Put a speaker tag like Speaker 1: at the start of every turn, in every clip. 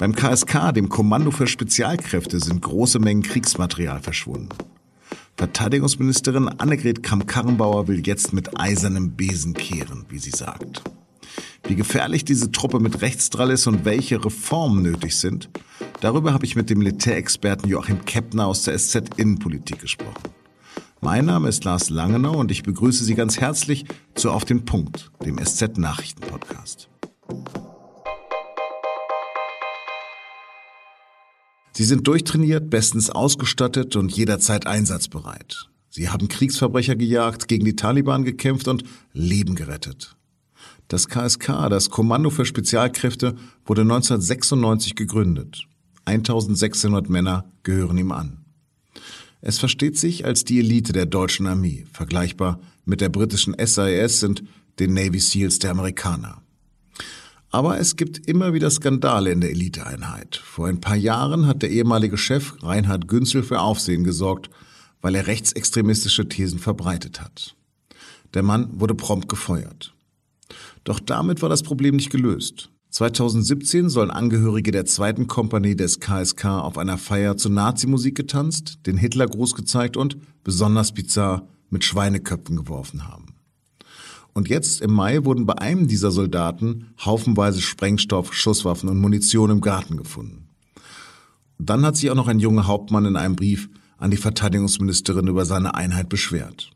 Speaker 1: Beim KSK, dem Kommando für Spezialkräfte, sind große Mengen Kriegsmaterial verschwunden. Verteidigungsministerin Annegret Kramp-Karrenbauer will jetzt mit eisernem Besen kehren, wie sie sagt. Wie gefährlich diese Truppe mit Rechtsdrall ist und welche Reformen nötig sind, darüber habe ich mit dem Militärexperten Joachim Keppner aus der SZ Innenpolitik gesprochen. Mein Name ist Lars Langenau und ich begrüße Sie ganz herzlich zu Auf den Punkt, dem SZ Nachrichten Sie sind durchtrainiert, bestens ausgestattet und jederzeit einsatzbereit. Sie haben Kriegsverbrecher gejagt, gegen die Taliban gekämpft und Leben gerettet. Das KSK, das Kommando für Spezialkräfte, wurde 1996 gegründet. 1600 Männer gehören ihm an. Es versteht sich als die Elite der deutschen Armee, vergleichbar mit der britischen SIS und den Navy Seals der Amerikaner. Aber es gibt immer wieder Skandale in der Eliteeinheit. Vor ein paar Jahren hat der ehemalige Chef Reinhard Günzel für Aufsehen gesorgt, weil er rechtsextremistische Thesen verbreitet hat. Der Mann wurde prompt gefeuert. Doch damit war das Problem nicht gelöst. 2017 sollen Angehörige der zweiten Kompanie des KSK auf einer Feier zur Nazi-Musik getanzt, den Hitlergruß gezeigt und, besonders bizarr, mit Schweineköpfen geworfen haben. Und jetzt im Mai wurden bei einem dieser Soldaten haufenweise Sprengstoff, Schusswaffen und Munition im Garten gefunden. dann hat sich auch noch ein junger Hauptmann in einem Brief an die Verteidigungsministerin über seine Einheit beschwert.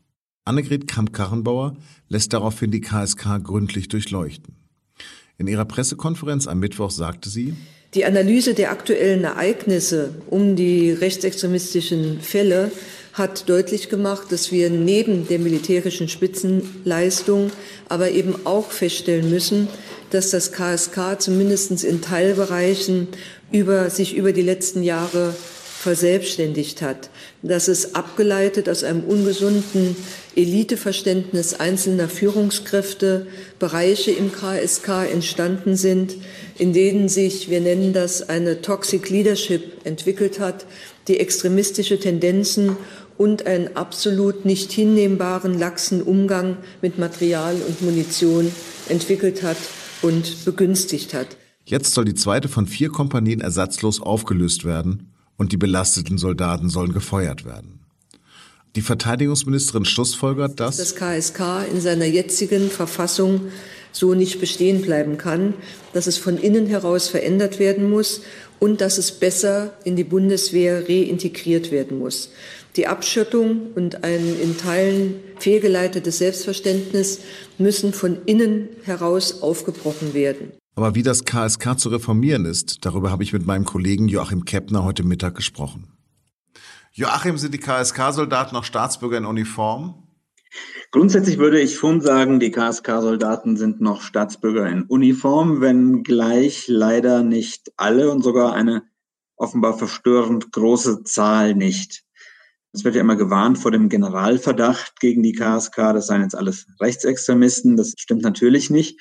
Speaker 1: Annegret Kamp-Karrenbauer lässt daraufhin die KSK gründlich durchleuchten. In ihrer Pressekonferenz am Mittwoch sagte sie,
Speaker 2: die Analyse der aktuellen Ereignisse um die rechtsextremistischen Fälle hat deutlich gemacht, dass wir neben der militärischen Spitzenleistung aber eben auch feststellen müssen, dass das KSK zumindest in Teilbereichen über, sich über die letzten Jahre verselbstständigt hat, dass es abgeleitet aus einem ungesunden Eliteverständnis einzelner Führungskräfte Bereiche im KSK entstanden sind, in denen sich, wir nennen das, eine Toxic Leadership entwickelt hat, die extremistische Tendenzen und einen absolut nicht hinnehmbaren, laxen Umgang mit Material und Munition entwickelt hat und begünstigt hat.
Speaker 1: Jetzt soll die zweite von vier Kompanien ersatzlos aufgelöst werden und die belasteten Soldaten sollen gefeuert werden. Die Verteidigungsministerin schlussfolgert, dass
Speaker 2: das KSK in seiner jetzigen Verfassung so nicht bestehen bleiben kann, dass es von innen heraus verändert werden muss und dass es besser in die Bundeswehr reintegriert werden muss. Die Abschottung und ein in Teilen fehlgeleitetes Selbstverständnis müssen von innen heraus aufgebrochen werden.
Speaker 1: Aber wie das KSK zu reformieren ist, darüber habe ich mit meinem Kollegen Joachim Keppner heute Mittag gesprochen. Joachim, sind die KSK-Soldaten noch Staatsbürger in Uniform?
Speaker 3: Grundsätzlich würde ich schon sagen, die KSK-Soldaten sind noch Staatsbürger in Uniform, wenngleich leider nicht alle und sogar eine offenbar verstörend große Zahl nicht. Es wird ja immer gewarnt vor dem Generalverdacht gegen die KSK, das seien jetzt alles Rechtsextremisten. Das stimmt natürlich nicht.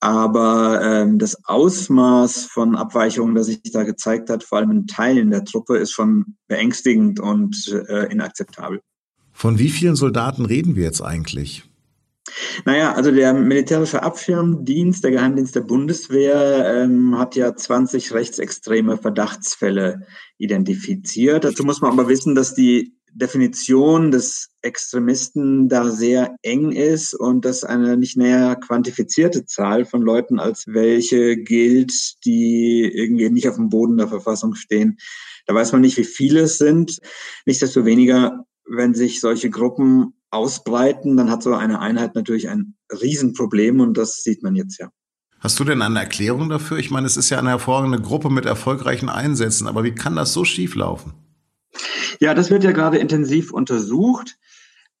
Speaker 3: Aber ähm, das Ausmaß von Abweichungen, das sich da gezeigt hat, vor allem in Teilen der Truppe, ist schon beängstigend und äh, inakzeptabel.
Speaker 1: Von wie vielen Soldaten reden wir jetzt eigentlich?
Speaker 3: Naja, also der militärische Abschirmdienst, der Geheimdienst der Bundeswehr, ähm, hat ja 20 rechtsextreme Verdachtsfälle identifiziert. Dazu muss man aber wissen, dass die Definition des Extremisten da sehr eng ist und dass eine nicht näher quantifizierte Zahl von Leuten als welche gilt, die irgendwie nicht auf dem Boden der Verfassung stehen. Da weiß man nicht, wie viele es sind. Nichtsdestoweniger, wenn sich solche Gruppen ausbreiten, dann hat so eine Einheit natürlich ein Riesenproblem und das sieht man jetzt ja.
Speaker 1: Hast du denn eine Erklärung dafür? Ich meine, es ist ja eine hervorragende Gruppe mit erfolgreichen Einsätzen, aber wie kann das so schief laufen?
Speaker 3: Ja, das wird ja gerade intensiv untersucht.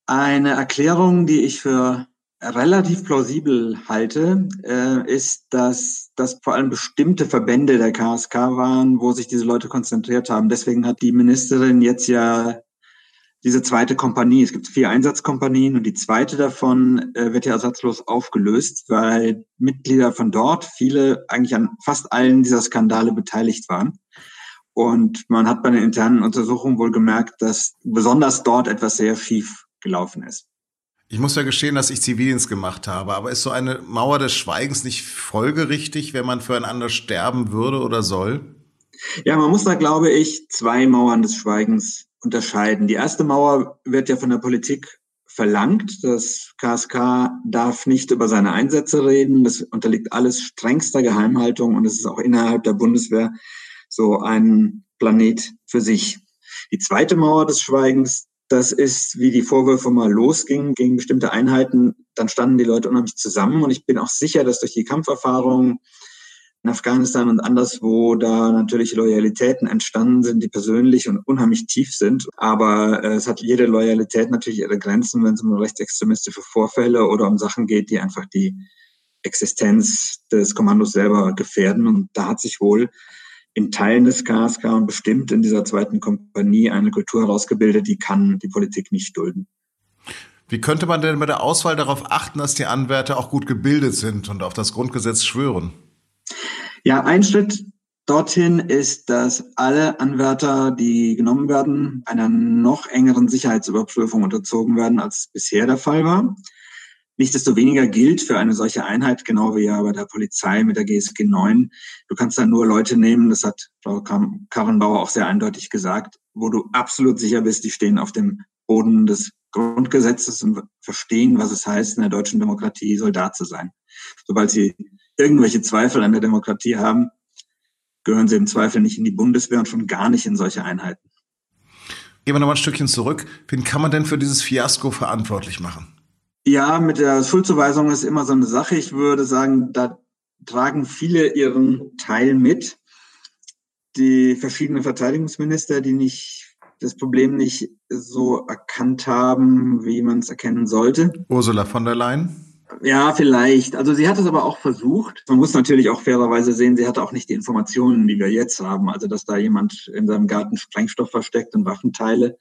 Speaker 3: Eine Erklärung, die ich für relativ plausibel halte, äh, ist, dass das vor allem bestimmte Verbände der KSK waren, wo sich diese Leute konzentriert haben. Deswegen hat die Ministerin jetzt ja diese zweite Kompanie, es gibt vier Einsatzkompanien und die zweite davon äh, wird ja ersatzlos aufgelöst, weil Mitglieder von dort, viele eigentlich an fast allen dieser Skandale beteiligt waren. Und man hat bei den internen Untersuchungen wohl gemerkt, dass besonders dort etwas sehr schief gelaufen ist.
Speaker 1: Ich muss ja gestehen, dass ich Zivildienst gemacht habe, aber ist so eine Mauer des Schweigens nicht folgerichtig, wenn man füreinander sterben würde oder soll?
Speaker 3: Ja, man muss da, glaube ich, zwei Mauern des Schweigens unterscheiden. Die erste Mauer wird ja von der Politik verlangt. Das KSK darf nicht über seine Einsätze reden. Das unterliegt alles strengster Geheimhaltung und es ist auch innerhalb der Bundeswehr so ein Planet für sich. Die zweite Mauer des Schweigens, das ist, wie die Vorwürfe mal losgingen gegen bestimmte Einheiten, dann standen die Leute unheimlich zusammen. Und ich bin auch sicher, dass durch die Kampferfahrungen in Afghanistan und anderswo da natürlich Loyalitäten entstanden sind, die persönlich und unheimlich tief sind. Aber äh, es hat jede Loyalität natürlich ihre Grenzen, wenn es um rechtsextremistische Vorfälle oder um Sachen geht, die einfach die Existenz des Kommandos selber gefährden. Und da hat sich wohl in Teilen des KSK und bestimmt in dieser zweiten Kompanie eine Kultur herausgebildet, die kann die Politik nicht dulden.
Speaker 1: Wie könnte man denn bei der Auswahl darauf achten, dass die Anwärter auch gut gebildet sind und auf das Grundgesetz schwören?
Speaker 3: Ja, ein Schritt dorthin ist, dass alle Anwärter, die genommen werden, einer noch engeren Sicherheitsüberprüfung unterzogen werden, als bisher der Fall war. Nichtsdestoweniger gilt für eine solche Einheit, genau wie ja bei der Polizei mit der GSG 9, du kannst da nur Leute nehmen, das hat Frau Karrenbauer auch sehr eindeutig gesagt, wo du absolut sicher bist, die stehen auf dem Boden des Grundgesetzes und verstehen, was es heißt, in der deutschen Demokratie Soldat zu sein. Sobald sie irgendwelche Zweifel an der Demokratie haben, gehören sie im Zweifel nicht in die Bundeswehr und schon gar nicht in solche Einheiten.
Speaker 1: Gehen wir nochmal ein Stückchen zurück. Wen kann man denn für dieses Fiasko verantwortlich machen?
Speaker 3: Ja, mit der Schuldzuweisung ist immer so eine Sache. Ich würde sagen, da tragen viele ihren Teil mit. Die verschiedenen Verteidigungsminister, die nicht das Problem nicht so erkannt haben, wie man es erkennen sollte.
Speaker 1: Ursula von der Leyen?
Speaker 3: Ja, vielleicht. Also sie hat es aber auch versucht. Man muss natürlich auch fairerweise sehen, sie hatte auch nicht die Informationen, die wir jetzt haben. Also dass da jemand in seinem Garten Sprengstoff versteckt und Waffenteile.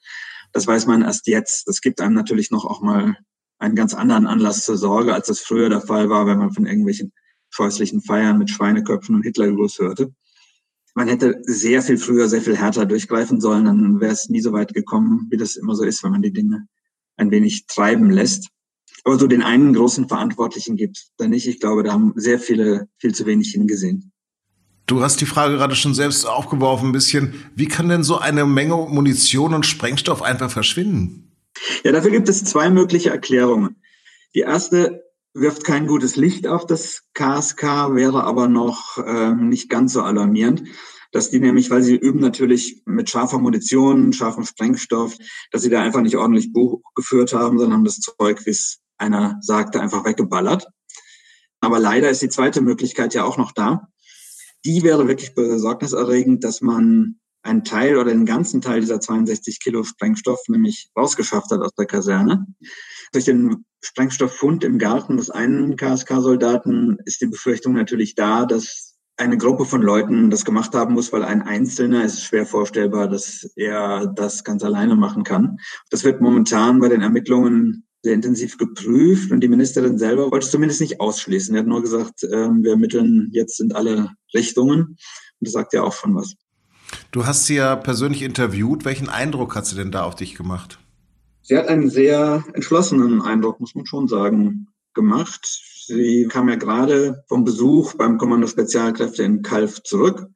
Speaker 3: Das weiß man erst jetzt. Das gibt einem natürlich noch auch mal einen ganz anderen Anlass zur Sorge, als das früher der Fall war, wenn man von irgendwelchen scheußlichen Feiern mit Schweineköpfen und Hitlergruß hörte. Man hätte sehr viel früher, sehr viel härter durchgreifen sollen, dann wäre es nie so weit gekommen, wie das immer so ist, wenn man die Dinge ein wenig treiben lässt. Aber so den einen großen Verantwortlichen gibt es da nicht. Ich glaube, da haben sehr viele viel zu wenig hingesehen.
Speaker 1: Du hast die Frage gerade schon selbst aufgeworfen, ein bisschen. Wie kann denn so eine Menge Munition und Sprengstoff einfach verschwinden?
Speaker 3: Ja, dafür gibt es zwei mögliche Erklärungen. Die erste wirft kein gutes Licht auf das KSK, wäre aber noch ähm, nicht ganz so alarmierend, dass die nämlich, weil sie üben natürlich mit scharfer Munition, scharfem Sprengstoff, dass sie da einfach nicht ordentlich Buch geführt haben, sondern haben das Zeug, wie es einer sagte, einfach weggeballert. Aber leider ist die zweite Möglichkeit ja auch noch da. Die wäre wirklich besorgniserregend, dass man einen Teil oder den ganzen Teil dieser 62 Kilo Sprengstoff nämlich rausgeschafft hat aus der Kaserne. Durch den Sprengstofffund im Garten des einen KSK-Soldaten ist die Befürchtung natürlich da, dass eine Gruppe von Leuten das gemacht haben muss, weil ein Einzelner ist schwer vorstellbar, dass er das ganz alleine machen kann. Das wird momentan bei den Ermittlungen sehr intensiv geprüft und die Ministerin selber wollte es zumindest nicht ausschließen. Er hat nur gesagt, äh, wir ermitteln jetzt sind alle Richtungen. Und das sagt ja auch schon was.
Speaker 1: Du hast sie ja persönlich interviewt. Welchen Eindruck hat sie denn da auf dich gemacht?
Speaker 3: Sie hat einen sehr entschlossenen Eindruck, muss man schon sagen, gemacht. Sie kam ja gerade vom Besuch beim Kommando Spezialkräfte in Kalf zurück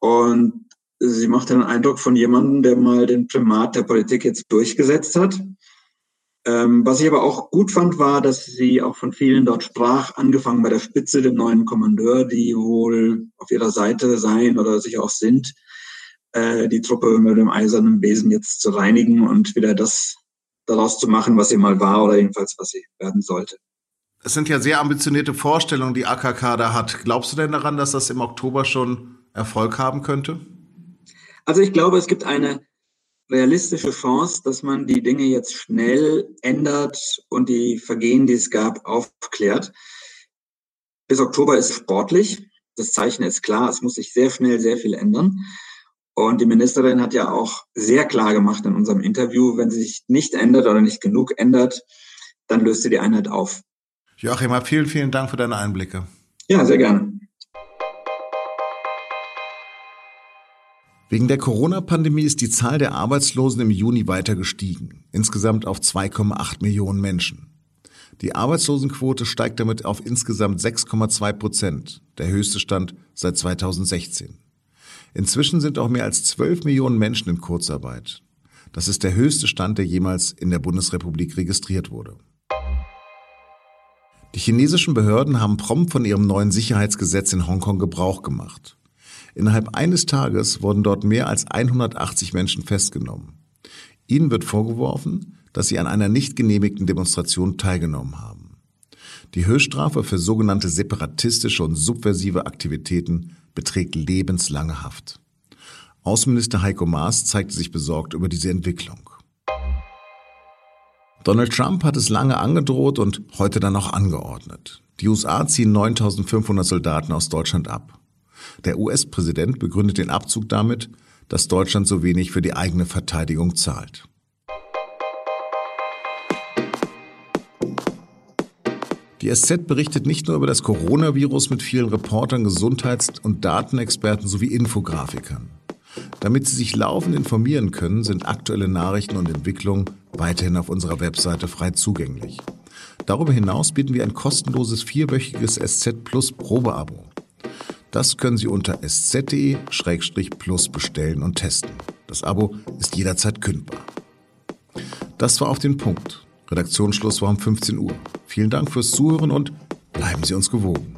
Speaker 3: und sie machte den Eindruck von jemandem, der mal den Primat der Politik jetzt durchgesetzt hat. Ähm, was ich aber auch gut fand, war, dass sie auch von vielen dort sprach, angefangen bei der Spitze, dem neuen Kommandeur, die wohl auf ihrer Seite sein oder sich auch sind, äh, die Truppe mit dem eisernen Besen jetzt zu reinigen und wieder das daraus zu machen, was sie mal war oder jedenfalls was sie werden sollte.
Speaker 1: Es sind ja sehr ambitionierte Vorstellungen, die AKK da hat. Glaubst du denn daran, dass das im Oktober schon Erfolg haben könnte?
Speaker 3: Also ich glaube, es gibt eine realistische Chance, dass man die Dinge jetzt schnell ändert und die Vergehen, die es gab, aufklärt. Bis Oktober ist sportlich. Das Zeichen ist klar. Es muss sich sehr schnell sehr viel ändern. Und die Ministerin hat ja auch sehr klar gemacht in unserem Interview, wenn sie sich nicht ändert oder nicht genug ändert, dann löst sie die Einheit auf.
Speaker 1: Joachim, vielen, vielen Dank für deine Einblicke.
Speaker 3: Ja, sehr gerne.
Speaker 1: Wegen der Corona-Pandemie ist die Zahl der Arbeitslosen im Juni weiter gestiegen, insgesamt auf 2,8 Millionen Menschen. Die Arbeitslosenquote steigt damit auf insgesamt 6,2 Prozent, der höchste Stand seit 2016. Inzwischen sind auch mehr als 12 Millionen Menschen in Kurzarbeit. Das ist der höchste Stand, der jemals in der Bundesrepublik registriert wurde. Die chinesischen Behörden haben prompt von ihrem neuen Sicherheitsgesetz in Hongkong Gebrauch gemacht. Innerhalb eines Tages wurden dort mehr als 180 Menschen festgenommen. Ihnen wird vorgeworfen, dass sie an einer nicht genehmigten Demonstration teilgenommen haben. Die Höchststrafe für sogenannte separatistische und subversive Aktivitäten beträgt lebenslange Haft. Außenminister Heiko Maas zeigte sich besorgt über diese Entwicklung. Donald Trump hat es lange angedroht und heute dann auch angeordnet. Die USA ziehen 9500 Soldaten aus Deutschland ab. Der US-Präsident begründet den Abzug damit, dass Deutschland so wenig für die eigene Verteidigung zahlt. Die SZ berichtet nicht nur über das Coronavirus mit vielen Reportern, Gesundheits- und Datenexperten sowie Infografikern. Damit Sie sich laufend informieren können, sind aktuelle Nachrichten und Entwicklungen weiterhin auf unserer Webseite frei zugänglich. Darüber hinaus bieten wir ein kostenloses vierwöchiges SZ Plus Probeabo. Das können Sie unter sz.de-plus bestellen und testen. Das Abo ist jederzeit kündbar. Das war auf den Punkt. Redaktionsschluss war um 15 Uhr. Vielen Dank fürs Zuhören und bleiben Sie uns gewogen.